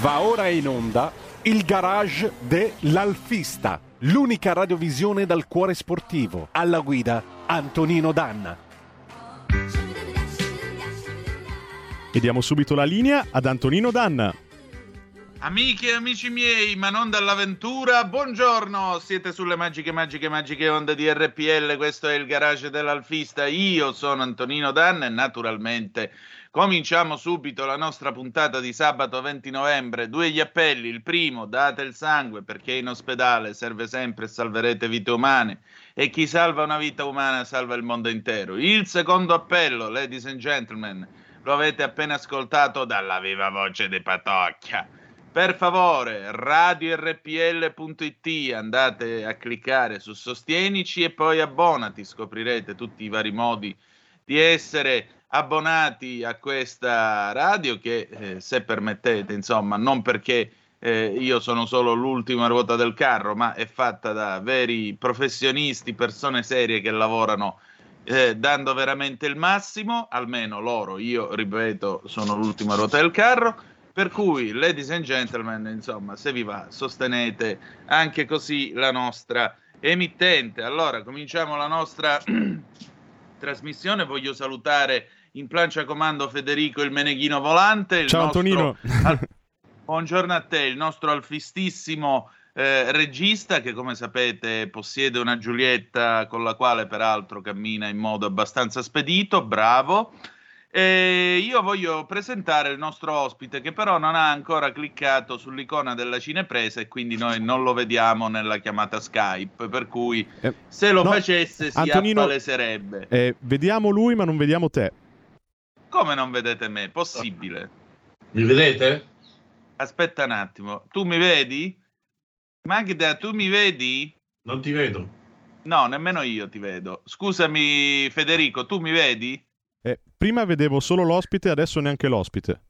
Va ora in onda il garage dell'Alfista, l'unica radiovisione dal cuore sportivo. Alla guida Antonino Danna. E diamo subito la linea ad Antonino Danna. Amiche e amici miei, ma non dall'avventura, buongiorno, siete sulle magiche, magiche, magiche onde di RPL, questo è il garage dell'Alfista, io sono Antonino Danna e naturalmente cominciamo subito la nostra puntata di sabato 20 novembre, due gli appelli, il primo, date il sangue perché in ospedale serve sempre e salverete vite umane. E chi salva una vita umana salva il mondo intero, il secondo appello, ladies and gentlemen, lo avete appena ascoltato dalla viva voce di Patocchia per favore, radiorpl.it, andate a cliccare su Sostienici e poi abbonati, scoprirete tutti i vari modi di essere abbonati a questa radio che, eh, se permettete, insomma, non perché eh, io sono solo l'ultima ruota del carro, ma è fatta da veri professionisti, persone serie che lavorano eh, dando veramente il massimo, almeno loro, io ripeto, sono l'ultima ruota del carro per cui, ladies and gentlemen, insomma, se vi va, sostenete anche così la nostra emittente. Allora, cominciamo la nostra trasmissione. Voglio salutare in plancia comando Federico il Meneghino Volante. Ciao nostro... Antonino. Buongiorno a te, il nostro alfistissimo eh, regista che come sapete possiede una Giulietta con la quale peraltro cammina in modo abbastanza spedito, bravo. E io voglio presentare il nostro ospite che però non ha ancora cliccato sull'icona della cinepresa e quindi noi non lo vediamo nella chiamata Skype, per cui eh, se lo no, facesse si Antonino, appaleserebbe. Eh, vediamo lui ma non vediamo te. Come non vedete me? Possibile. Mi vedete? Aspetta un attimo, tu mi vedi? Magda, tu mi vedi? Non ti vedo. No, nemmeno io ti vedo. Scusami Federico, tu mi vedi? Prima vedevo solo l'ospite, adesso neanche l'ospite.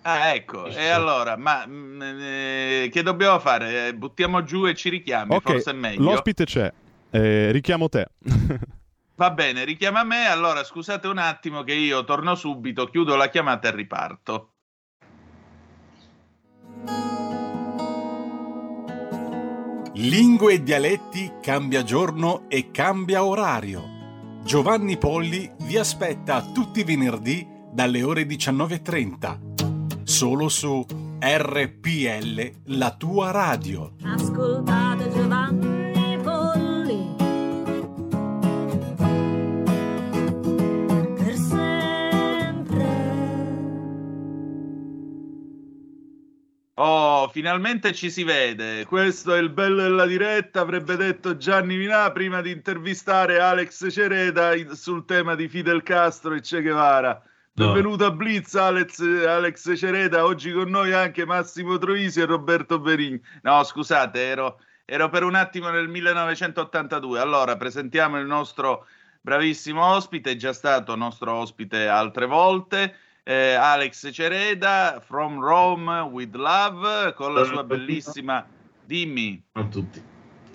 Ah, ecco, e allora, ma mh, mm, eh, che dobbiamo fare? Eh, buttiamo giù e ci richiami, okay, forse è meglio. L'ospite c'è, eh, richiamo te. Va bene, richiama me, allora scusate un attimo che io torno subito, chiudo la chiamata e riparto. Lingue e dialetti cambia giorno e cambia orario. Giovanni Polli vi aspetta tutti i venerdì dalle ore 19.30. Solo su RPL, la tua radio. Ascoltate finalmente ci si vede. Questo è il bello della diretta, avrebbe detto Gianni Minà prima di intervistare Alex Cereda sul tema di Fidel Castro e Che Guevara. No. Benvenuto a Blitz, Alex, Alex Cereda. Oggi con noi anche Massimo Troisi e Roberto Berigni. No, scusate, ero, ero per un attimo nel 1982. Allora, presentiamo il nostro bravissimo ospite, è già stato nostro ospite altre volte eh, Alex Cereda, From Rome with Love, con la sua bellissima Dimmi. A tutti.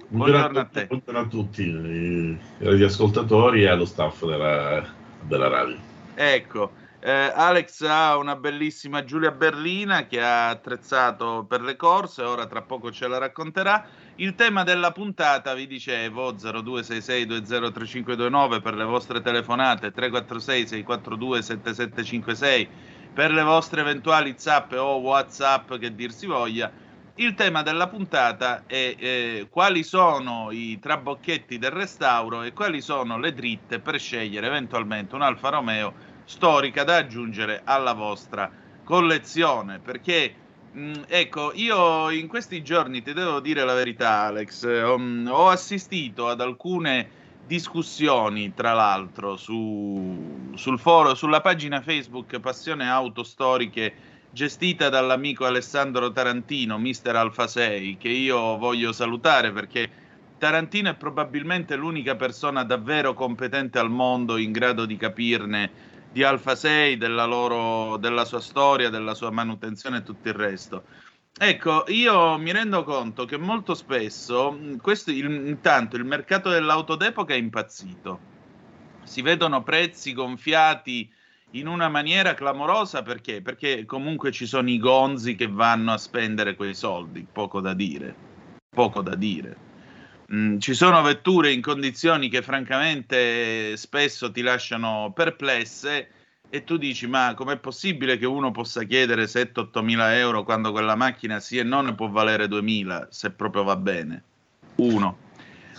Buongiorno, a, te. Buongiorno a tutti, agli ascoltatori e allo staff della, della radio. Ecco, eh, Alex ha una bellissima Giulia Berlina che ha attrezzato per le corse, ora tra poco ce la racconterà. Il tema della puntata, vi dicevo, 0266203529 per le vostre telefonate, 346 642 7756 per le vostre eventuali zappe o whatsapp che dir si voglia. Il tema della puntata è eh, quali sono i trabocchetti del restauro e quali sono le dritte per scegliere eventualmente un Alfa Romeo storica da aggiungere alla vostra collezione. Perché Mm, ecco, io in questi giorni ti devo dire la verità, Alex. Um, ho assistito ad alcune discussioni, tra l'altro, su, sul foro, sulla pagina Facebook Passione Auto Storiche gestita dall'amico Alessandro Tarantino, Mister Alfa 6, che io voglio salutare perché Tarantino è probabilmente l'unica persona davvero competente al mondo in grado di capirne di Alfa 6, della, loro, della sua storia, della sua manutenzione e tutto il resto. Ecco, io mi rendo conto che molto spesso, questo, il, intanto, il mercato dell'auto d'epoca è impazzito. Si vedono prezzi gonfiati in una maniera clamorosa perché? Perché comunque ci sono i gonzi che vanno a spendere quei soldi, poco da dire, poco da dire. Mm, ci sono vetture in condizioni che francamente spesso ti lasciano perplesse e tu dici ma com'è possibile che uno possa chiedere 7-8 mila euro quando quella macchina sì e non ne può valere 2000 se proprio va bene? Uno.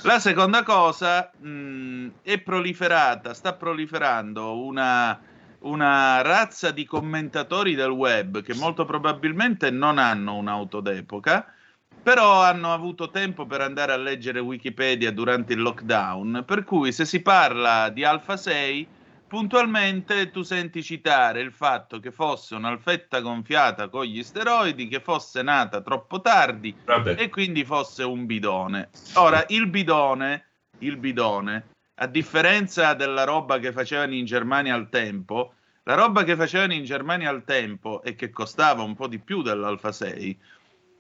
La seconda cosa mh, è proliferata, sta proliferando una, una razza di commentatori del web che molto probabilmente non hanno un'auto d'epoca, però hanno avuto tempo per andare a leggere Wikipedia durante il lockdown, per cui se si parla di Alfa 6, puntualmente tu senti citare il fatto che fosse un'alfetta gonfiata con gli steroidi, che fosse nata troppo tardi Vabbè. e quindi fosse un bidone. Ora, il bidone, il bidone, a differenza della roba che facevano in Germania al tempo, la roba che facevano in Germania al tempo e che costava un po' di più dell'Alfa 6,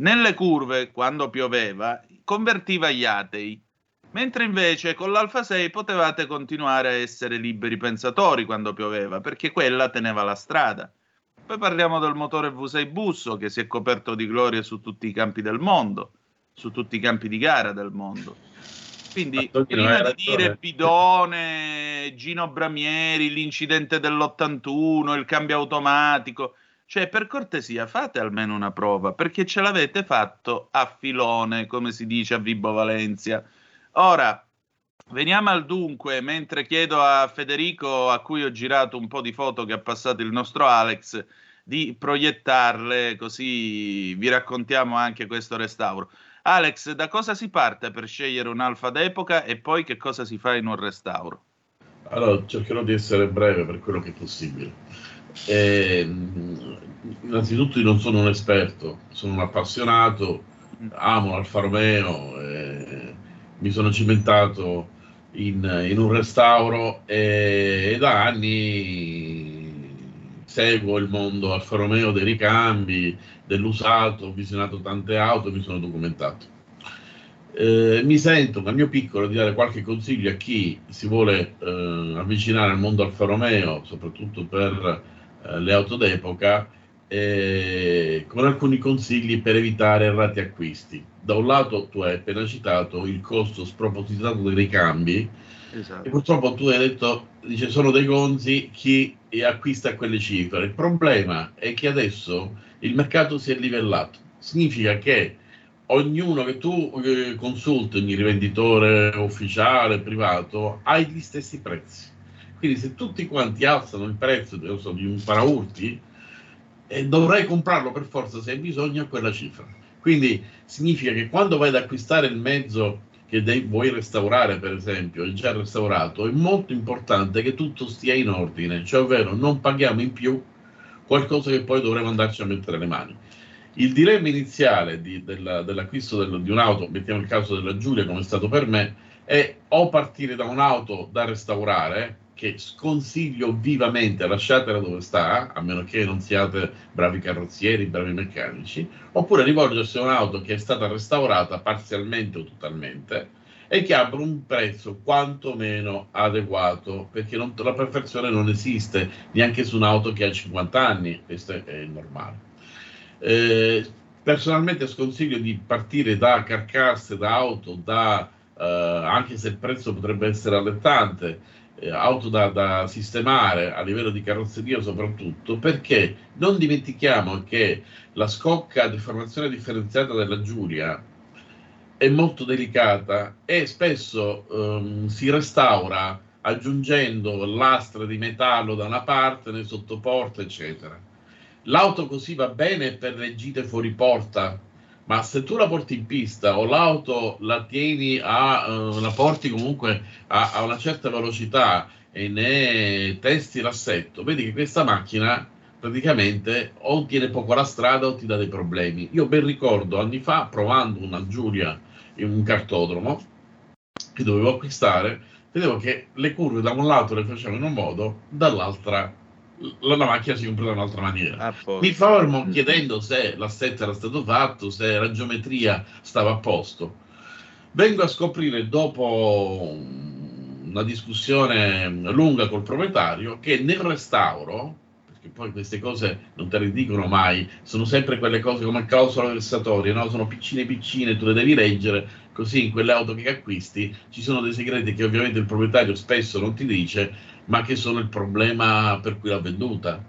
nelle curve, quando pioveva, convertiva gli atei, mentre invece con l'Alfa 6 potevate continuare a essere liberi pensatori quando pioveva, perché quella teneva la strada. Poi parliamo del motore V6 Busso che si è coperto di gloria su tutti i campi del mondo, su tutti i campi di gara del mondo. Quindi, prima di dire. Bidone, Gino Bramieri, l'incidente dell'81, il cambio automatico, cioè per cortesia fate almeno una prova, perché ce l'avete fatto a filone, come si dice a Vibo Valencia. Ora, veniamo al dunque, mentre chiedo a Federico, a cui ho girato un po' di foto che ha passato il nostro Alex, di proiettarle, così vi raccontiamo anche questo restauro. Alex, da cosa si parte per scegliere un'alfa d'epoca e poi che cosa si fa in un restauro? Allora, cercherò di essere breve per quello che è possibile. Ehm, innanzitutto io non sono un esperto, sono un appassionato, amo l'Alfa Romeo, eh, mi sono cimentato in, in un restauro e, e da anni seguo il mondo Alfa Romeo dei ricambi, dell'usato, ho visionato tante auto, mi sono documentato. Eh, mi sento dal mio piccolo di dare qualche consiglio a chi si vuole eh, avvicinare al mondo Alfa Romeo, soprattutto per eh, le auto d'epoca, eh, con alcuni consigli per evitare errati acquisti. Da un lato tu hai appena citato il costo spropositato dei ricambi Esatto. e purtroppo tu hai detto, dice sono dei gonzi chi acquista quelle cifre. Il problema è che adesso il mercato si è livellato. Significa che ognuno che tu eh, consulti, ogni rivenditore ufficiale, privato, ha gli stessi prezzi. Quindi se tutti quanti alzano il prezzo so, di un paraurti, eh, dovrai comprarlo per forza se hai bisogno a quella cifra. Quindi significa che quando vai ad acquistare il mezzo che devi, vuoi restaurare, per esempio, è già restaurato, è molto importante che tutto stia in ordine, cioè ovvero non paghiamo in più qualcosa che poi dovremo andarci a mettere le mani. Il dilemma iniziale di- della- dell'acquisto del- di un'auto, mettiamo il caso della Giulia come è stato per me, è o partire da un'auto da restaurare, che sconsiglio vivamente, lasciatela dove sta, a meno che non siate bravi carrozzieri, bravi meccanici, oppure rivolgersi a un'auto che è stata restaurata parzialmente o totalmente e che abbia un prezzo quantomeno adeguato, perché non- la perfezione non esiste neanche su un'auto che ha 50 anni, questo è, è normale. Eh, personalmente sconsiglio di partire da carcasse, da auto, da, eh, anche se il prezzo potrebbe essere allettante, eh, auto da, da sistemare a livello di carrozzeria soprattutto, perché non dimentichiamo che la scocca di formazione differenziata della Giulia è molto delicata e spesso ehm, si restaura aggiungendo lastre di metallo da una parte, nel sottoporta, eccetera. L'auto così va bene per le gite fuori porta, ma se tu la porti in pista o l'auto la tieni a, eh, la porti comunque a, a una certa velocità e ne testi l'assetto, vedi che questa macchina praticamente o tiene poco la strada o ti dà dei problemi. Io ben ricordo anni fa provando una Giulia in un cartodromo che dovevo acquistare, vedevo che le curve da un lato le facevano in un modo, dall'altra la, la macchina si comportava in un'altra maniera. A posto. Mi fermo chiedendo se l'assetto era stato fatto, se la geometria stava a posto. Vengo a scoprire dopo una discussione lunga col proprietario che nel restauro, perché poi queste cose non te le dicono mai, sono sempre quelle cose come clausola vessatoria, no? sono piccine piccine, tu le devi leggere, così in quelle auto che acquisti ci sono dei segreti che ovviamente il proprietario spesso non ti dice, ma che sono il problema per cui l'ha venduta.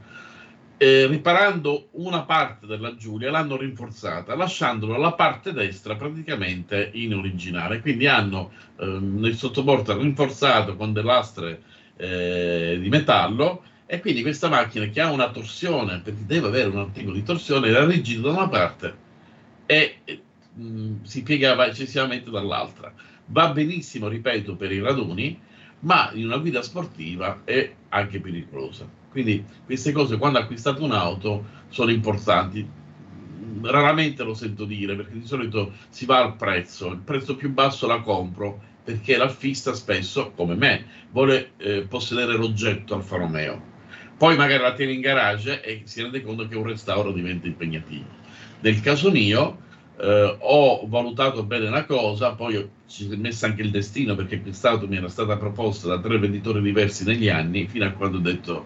Eh, riparando una parte della Giulia l'hanno rinforzata lasciandola la parte destra praticamente in originale quindi hanno ehm, nel sottoporto rinforzato con delle lastre eh, di metallo e quindi questa macchina che ha una torsione perché deve avere un articolo di torsione era rigido da una parte e mh, si piegava eccessivamente dall'altra va benissimo ripeto per i raduni ma in una guida sportiva è anche pericolosa quindi queste cose quando acquistate un'auto sono importanti. Raramente lo sento dire perché di solito si va al prezzo, il prezzo più basso la compro perché l'affista spesso, come me, vuole eh, possedere l'oggetto Alfa Romeo. Poi magari la tiene in garage e si rende conto che un restauro diventa impegnativo. Nel caso mio, eh, ho valutato bene la cosa, poi è messo anche il destino perché quest'auto mi era stata proposta da tre venditori diversi negli anni, fino a quando ho detto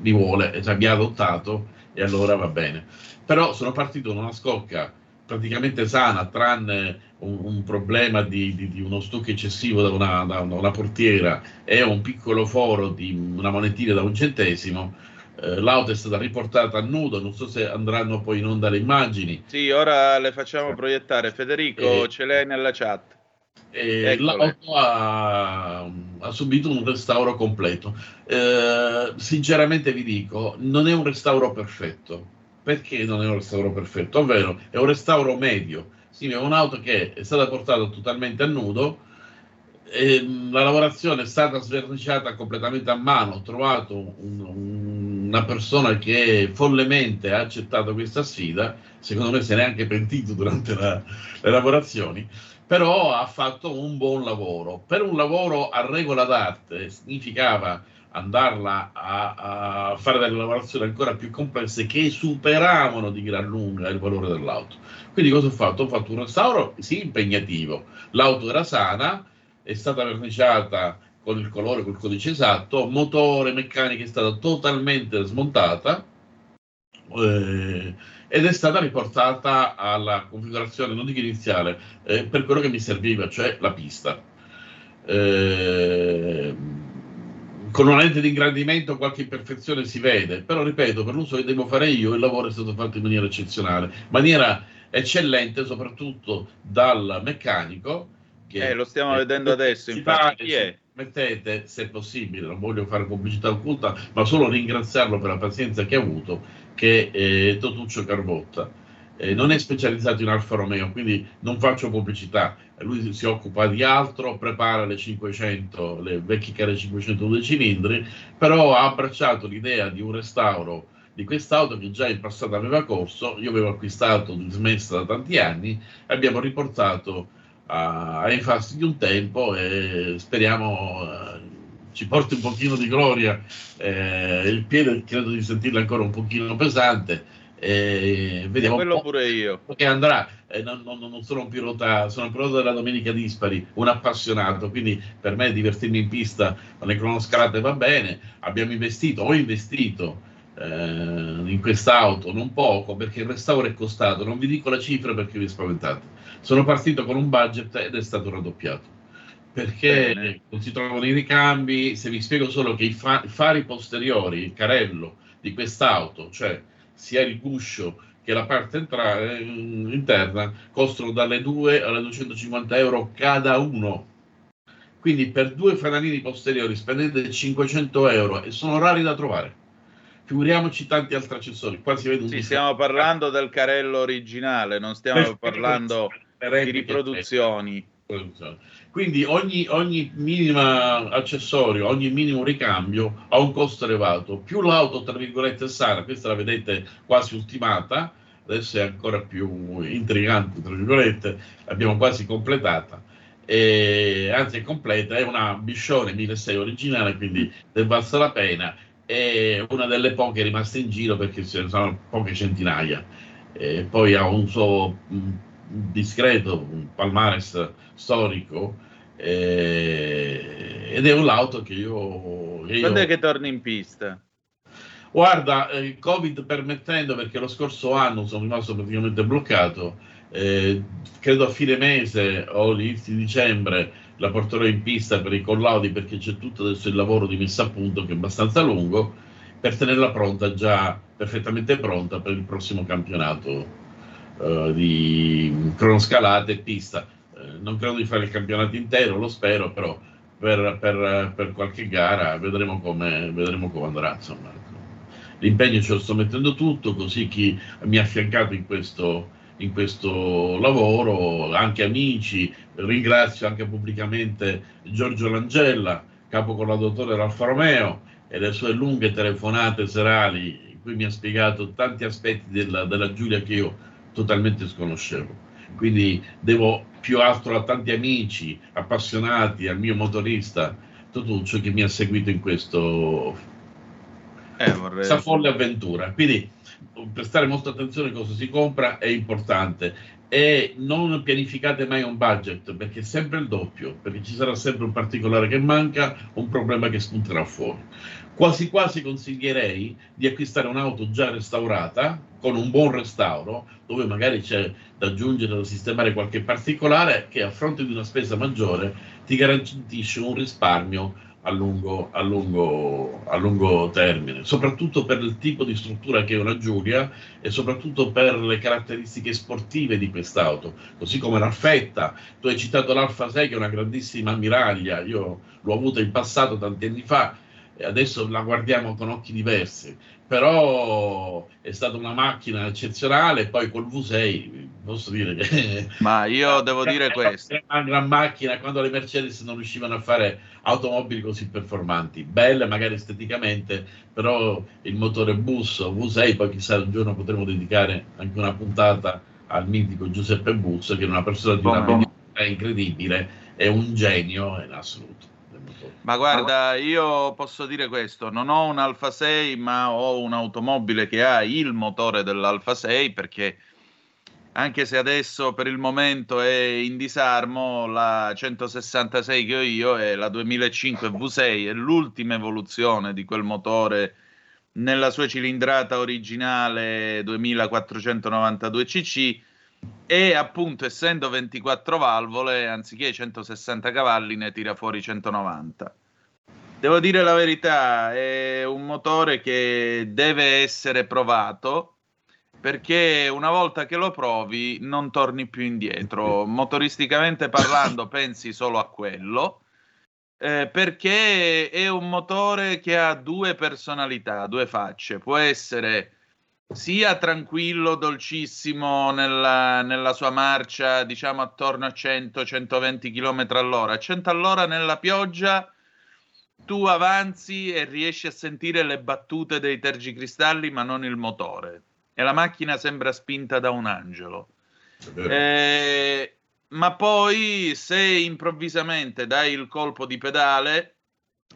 mi vuole, cioè, mi ha adottato e allora va bene. Però sono partito da una scocca praticamente sana, tranne un, un problema di, di, di, uno stocco eccessivo da una, da una, portiera e un piccolo foro di una monetina da un centesimo. Eh, l'auto è stata riportata a nudo, non so se andranno poi in onda le immagini. Sì, ora le facciamo proiettare. Federico, eh, ce l'hai nella chat. Eh, l'auto ha, ha, subito un restauro completo. Eh, sinceramente vi dico, non è un restauro perfetto. Perché non è un restauro perfetto? Ovvero, è un restauro medio. Sì, è un'auto che è stata portata totalmente a nudo, la lavorazione è stata sverniciata completamente a mano. Ho trovato un, un, una persona che follemente ha accettato questa sfida, secondo me se ne è anche pentito durante la, le lavorazioni però ha fatto un buon lavoro. Per un lavoro a regola d'arte significava andarla a, a, fare delle lavorazioni ancora più complesse che superavano di gran lunga il valore dell'auto. Quindi cosa ho fatto? Ho fatto un restauro, sì, impegnativo. L'auto era sana, è stata verniciata con il colore, col codice esatto, motore, meccanica è stata totalmente smontata. Eh, ed è stata riportata alla configurazione, non dico iniziale, eh, per quello che mi serviva, cioè la pista. Eh, con una lente di ingrandimento qualche imperfezione si vede, però ripeto, per l'uso che devo fare io il lavoro è stato fatto in maniera eccezionale, maniera eccellente soprattutto dal meccanico. Che, eh, lo stiamo eh, vedendo adesso, infatti chi è? Mettete, se possibile, non voglio fare pubblicità occulta, ma solo ringraziarlo per la pazienza che ha avuto che è Totuccio Carbotta. Eh, non è specializzato in Alfa Romeo, quindi non faccio pubblicità. Lui si occupa di altro, prepara le 500, le vecchie care 502 cilindri, però ha abbracciato l'idea di un restauro di quest'auto che già in passato aveva corso. Io avevo acquistato dismessa da tanti anni, abbiamo riportato ai fasti di un tempo e speriamo eh, ci porti un pochino di gloria, eh, il piede credo di sentirlo ancora un pochino pesante. Eh, vediamo quello pure io. che andrà. Eh, non, non, non, sono un pilota sono un pilota della Domenica Dispari un appassionato quindi per me divertirmi in pista con le cronoscalate va bene. Abbiamo investito ho investito eh, in quest'auto non poco perché il restauro è costato. Non vi dico la cifra perché vi spaventate sono partito con un budget ed è stato raddoppiato perché Bene. non si trovano i ricambi. Se vi spiego solo che i, fa- i fari posteriori, il carello di quest'auto, cioè sia il guscio che la parte entra- eh, interna, costano dalle 2 alle 250 euro cada uno. Quindi per due fanalini posteriori spendete 500 euro e sono rari da trovare. Figuriamoci tanti altri accessori. Qua si vede un sì, stiamo parlando del carello originale, non stiamo parlando di riproduzioni. Quindi ogni, ogni minimo accessorio, ogni minimo ricambio ha un costo elevato. Più l'auto, tra virgolette, è sana, questa la vedete quasi ultimata, adesso è ancora più intrigante, tra virgolette, l'abbiamo quasi completata. E, anzi è completa, è una Biscione 1600 originale, quindi ne valsa la pena. È una delle poche rimaste in giro perché ce ne sono poche centinaia. E poi ha un suo discreto, un palmares storico eh, ed è un'auto che io, che io- Quando è che torni in pista? Guarda, eh, il Covid permettendo, perché lo scorso anno sono rimasto praticamente bloccato, eh, credo a fine mese o all'inizio di dicembre la porterò in pista per i collaudi perché c'è tutto adesso il lavoro di messa a punto che è abbastanza lungo per tenerla pronta, già perfettamente pronta per il prossimo campionato eh, di cronoscalate e pista. Eh, non credo di fare il campionato intero, lo spero, però per, per- per qualche gara vedremo come, vedremo come andrà. Insomma. ecco. L'impegno ce lo sto mettendo tutto, così chi mi ha affiancato in questo, in questo lavoro, anche amici, ringrazio anche pubblicamente Giorgio Langella, capo collaudatore Alfa Romeo, e le sue lunghe telefonate serali in cui mi ha spiegato tanti aspetti della, della Giulia che io totalmente sconoscevo. Quindi devo più altro a tanti amici appassionati, al mio motorista Totuccio che mi ha seguito in questo Eh, vorrei... questa folle avventura. Quindi prestare molta attenzione a cosa si compra è importante e non pianificate mai un budget perché è sempre il doppio, perché ci sarà sempre un particolare che manca, un problema che spunterà fuori. Quasi quasi consiglierei di acquistare un'auto già restaurata con un buon restauro, dove magari c'è da aggiungere da sistemare qualche particolare che a fronte di una spesa maggiore ti garantisce un risparmio a lungo, a lungo- a lungo termine, soprattutto per il tipo di struttura che è una Giulia e soprattutto per le caratteristiche sportive di quest'auto, così come l'Alfetta. Tu hai citato l'Alfa 6 che è una grandissima ammiraglia, io l'ho avuta in passato tanti anni fa adesso la guardiamo con occhi diversi, però è stata una macchina eccezionale, poi col V6 posso dire che Ma io devo dire questo. Era una gran macchina quando le Mercedes non riuscivano a fare automobili così performanti, belle magari esteticamente, però il motore Busso V6, poi chissà un giorno potremo dedicare anche una puntata al mitico Giuseppe Busso, che è una persona di una mediocrità incredibile, è un genio in assoluto. Ma guarda, io posso dire questo, non ho un Alfa 6, ma ho un'automobile che ha il motore dell'Alfa 6 perché anche se adesso per il momento è in disarmo, la 166 che ho io è la 2005 V6, è l'ultima evoluzione di quel motore nella sua cilindrata originale 2492 cc e appunto essendo 24 valvole, anziché 160 cavalli ne tira fuori 190. Devo dire la verità, è un motore che deve essere provato perché una volta che lo provi non torni più indietro. Motoristicamente parlando, pensi solo a quello. eh, perché è un motore che ha due personalità, due facce. Può essere sia tranquillo, dolcissimo nella, nella sua marcia, diciamo attorno a 100-120 km all'ora. A 100 all'ora nella pioggia tu avanzi e riesci a sentire le battute dei tergicristalli, ma non il motore. E la macchina sembra spinta da un angelo. Eh, ma poi se improvvisamente dai il colpo di pedale,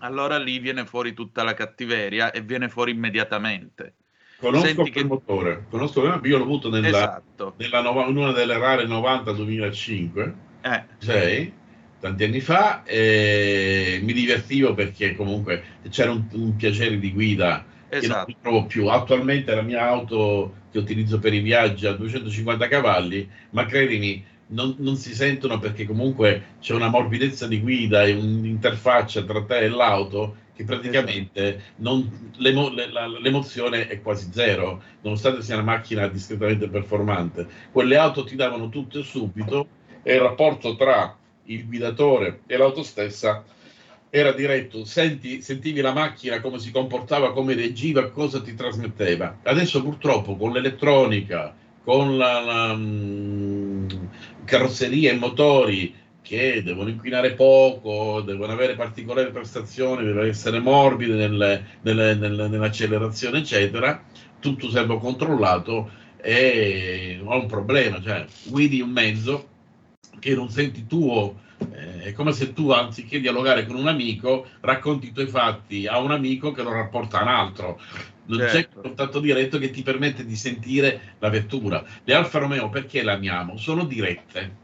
allora lì viene fuori tutta la cattiveria e viene fuori immediatamente. Conosco senti quel che- motore, conosco, io l'ho avuto nella, Esatto. nella nova- in una delle rare 90-2005. Eh, sei, tanti anni fa, e mi divertivo perché comunque c'era un, un piacere di guida che non esatto. trovo più. Attualmente la mia auto che utilizzo per i viaggi ha 250 cavalli, ma credimi, non, non si sentono perché comunque c'è una morbidezza di guida e un'interfaccia tra te e l'auto che praticamente non- l'emo- le- la- l'emozione è quasi zero, nonostante sia una macchina discretamente performante. Quelle auto ti davano tutto e subito e il rapporto tra il guidatore e l'auto stessa era diretto, Senti, sentivi la macchina come si comportava, come reagiva, cosa ti trasmetteva. Adesso purtroppo con l'elettronica, con la, la, mm, carrozzeria e motori che devono inquinare poco, devono avere particolari prestazioni, devono essere morbide nelle- nelle- nelle- nell'accelerazione, eccetera, tutto servo controllato e ho un problema, cioè guidi un mezzo che non senti tuo, eh, è come se tu anziché dialogare con un amico racconti i tuoi fatti a un amico che lo rapporta a un altro. Non c'è Certo. il contatto diretto che ti permette di sentire la vettura. Le Alfa Romeo perché le amiamo? Sono dirette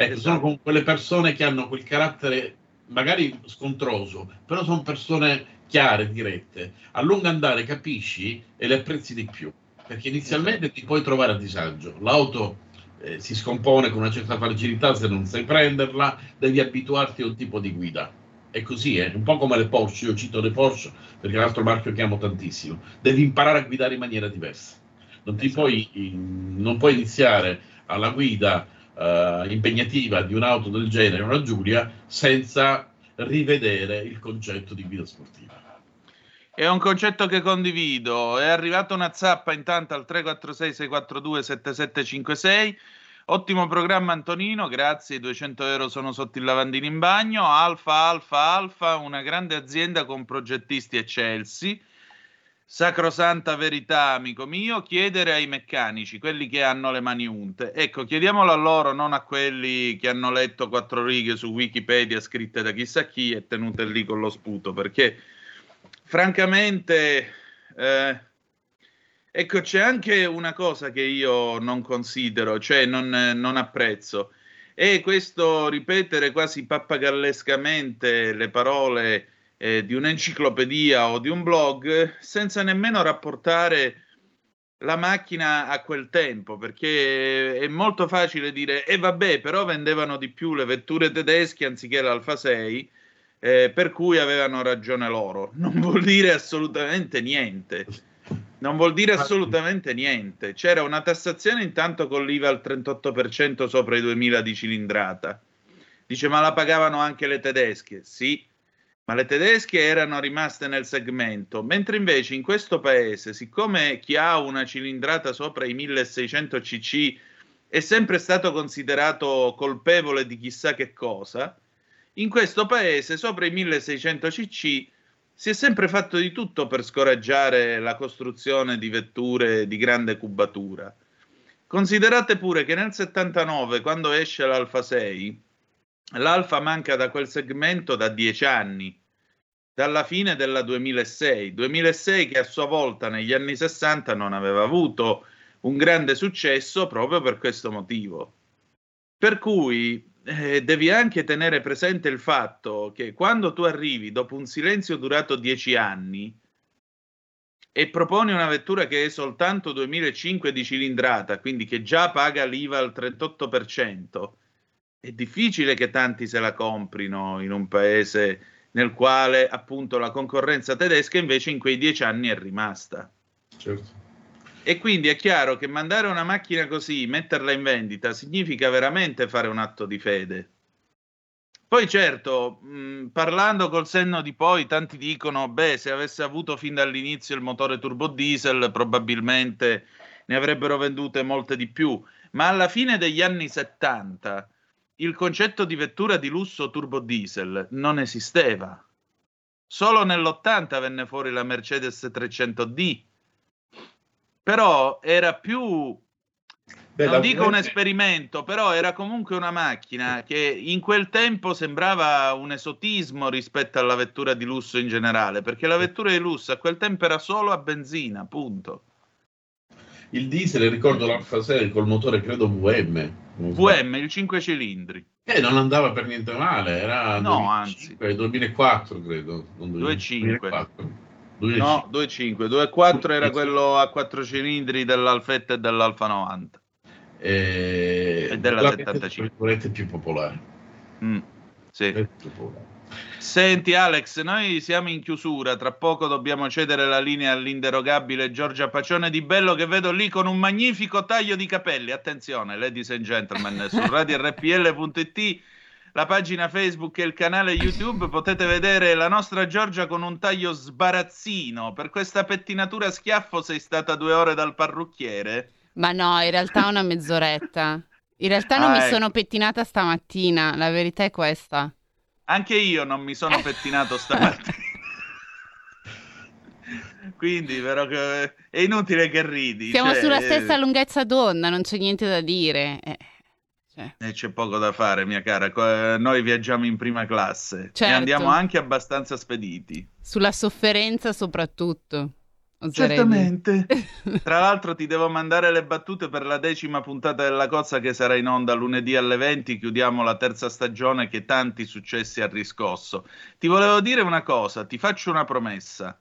Ecco, Esatto. sono con quelle persone che hanno quel carattere magari scontroso, però sono persone chiare, dirette. A lungo andare capisci e le apprezzi di più, perché inizialmente ti puoi trovare a disagio. L'auto eh, si scompone con una certa fragilità se non sai prenderla, devi abituarti a un tipo di guida. È così, è un po' come le Porsche, io cito le Porsche perché è un altro marchio che amo tantissimo. Devi imparare a guidare in maniera diversa. Non, ti Esatto. puoi, non puoi iniziare alla guida eh, impegnativa di un'auto del genere, una Giulia, senza rivedere il concetto di guida sportiva. È un concetto che condivido. È arrivata una zappa intanto al 346 642 7756. Ottimo programma Antonino, grazie, i 200 euro sono sotto il lavandino in bagno. Alfa, Alfa, Alfa, una grande azienda con progettisti eccelsi. Sacrosanta verità, amico mio, chiedere ai meccanici, quelli che hanno le mani unte. Ecco, chiediamolo a loro, non a quelli che hanno letto quattro righe su Wikipedia scritte da chissà chi e tenute lì con lo sputo, perché francamente, eh, ecco, c'è anche una cosa che io non considero, cioè non, non apprezzo, è questo ripetere quasi pappagallescamente le parole eh, di un'enciclopedia o di un blog senza nemmeno rapportare la macchina a quel tempo, perché è molto facile dire, e vabbè, però vendevano di più le vetture tedesche anziché l'Alfa 6, eh, per cui avevano ragione loro. Non vuol dire assolutamente niente. Non vuol dire assolutamente niente. C'era una tassazione intanto con l'IVA al 38% sopra i 2000 di cilindrata. Dice, ma la pagavano anche le tedesche? Sì, ma le tedesche erano rimaste nel segmento, mentre invece in questo paese, siccome chi ha una cilindrata sopra i 1600 cc è sempre stato considerato colpevole di chissà che cosa, in questo paese sopra i 1600 cc si è sempre fatto di tutto per scoraggiare la costruzione di vetture di grande cubatura. Considerate pure che nel 79, quando esce l'Alfa 6, l'Alfa manca da quel segmento da dieci anni, dalla fine della 2006. 2006 che a sua volta negli anni 60 non aveva avuto un grande successo proprio per questo motivo. Per cui eh, devi anche tenere presente il fatto che quando tu arrivi dopo un silenzio durato dieci anni e proponi una vettura che è soltanto 2005 di cilindrata, quindi che già paga l'IVA al 38%, è difficile che tanti se la comprino in un paese nel quale appunto la concorrenza tedesca invece in quei dieci anni è rimasta. Certo. E quindi è chiaro che mandare una macchina così, metterla in vendita, significa veramente fare un atto di fede. Poi certo, mh, parlando col senno di poi, tanti dicono, beh, se avesse avuto fin dall'inizio il motore turbo diesel, probabilmente ne avrebbero vendute molte di più. Ma alla fine degli anni 70 il concetto di vettura di lusso turbo diesel non esisteva. Solo nell'80 venne fuori la Mercedes 300D. Però era più Beh, non dico un esperimento, però era comunque una macchina che in quel tempo sembrava un esotismo rispetto alla vettura di lusso in generale, perché la vettura di lusso a quel tempo era solo a benzina, punto. Il diesel, ricordo l'Alfa 6 col motore credo VM. VM, il 5 cilindri, Eh, non andava per niente male, era No, 2005, 2004 credo. non 2.5. 2004. no, 2.5, 2.4 era quello a 4 cilindri dell'Alfetta e dell'Alfa 90. Eh, E della la 75. virgolette più popolare. Mm, sì. Più popolare. Senti Alex, noi siamo in chiusura, tra poco dobbiamo cedere la linea all'inderogabile Giorgia Pacione di Bello che vedo lì con un magnifico taglio di capelli. Attenzione, ladies and gentlemen, su radiorpl.it, la pagina Facebook e il canale YouTube potete vedere la nostra Giorgia con un taglio sbarazzino. Per questa pettinatura a schiaffo sei stata due ore dal parrucchiere? Ma no, in realtà una mezz'oretta. In realtà non Ah, mi ecco. sono pettinata stamattina, la verità è questa. Anche io non mi sono pettinato stamattina. Quindi, però, che- è inutile che ridi. Siamo cioè, sulla eh, stessa lunghezza d'onda, non c'è niente da dire. Eh, cioè, E c'è poco da fare, mia cara. Eh, Noi viaggiamo in prima classe e Certo. andiamo anche abbastanza spediti. sulla sofferenza soprattutto. Oserei Certamente. Tra l'altro ti devo mandare le battute per la decima puntata della Cozza che sarà in onda lunedì alle 20, chiudiamo la terza stagione che tanti successi ha riscosso. Ti volevo dire una cosa, ti faccio una promessa.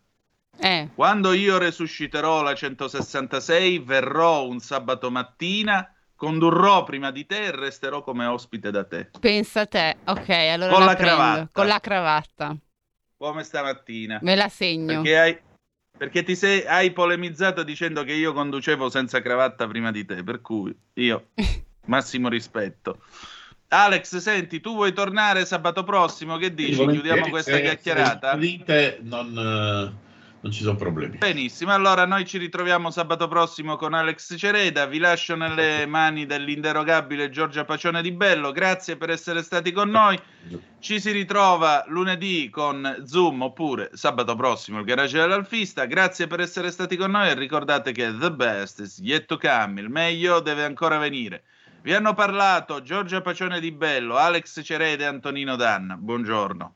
Eh, Quando io resusciterò la 166, verrò un sabato mattina, condurrò prima di te e resterò come ospite da te, pensa a te. Ok, allora Con la la cravatta. Con la cravatta. come stamattina. Me la segno. Perché hai, perché ti sei, hai polemizzato dicendo che io conducevo senza cravatta prima di te, per cui io massimo rispetto. Alex, senti, tu vuoi tornare sabato prossimo? Che dici? Chiudiamo questa Se- chiacchierata? Se non, eh, non ci sono problemi. Benissimo, allora noi ci ritroviamo sabato prossimo con Alex Cereda, vi lascio nelle mani dell'inderogabile Giorgia Pacione di Bello, grazie per essere stati con noi, ci si ritrova lunedì con Zoom oppure sabato prossimo il garage dell'Alfista, grazie per essere stati con noi e ricordate che the best is yet to come, il meglio deve ancora venire. Vi hanno parlato Giorgia Pacione di Bello, Alex Cereda e Antonino Danna, buongiorno.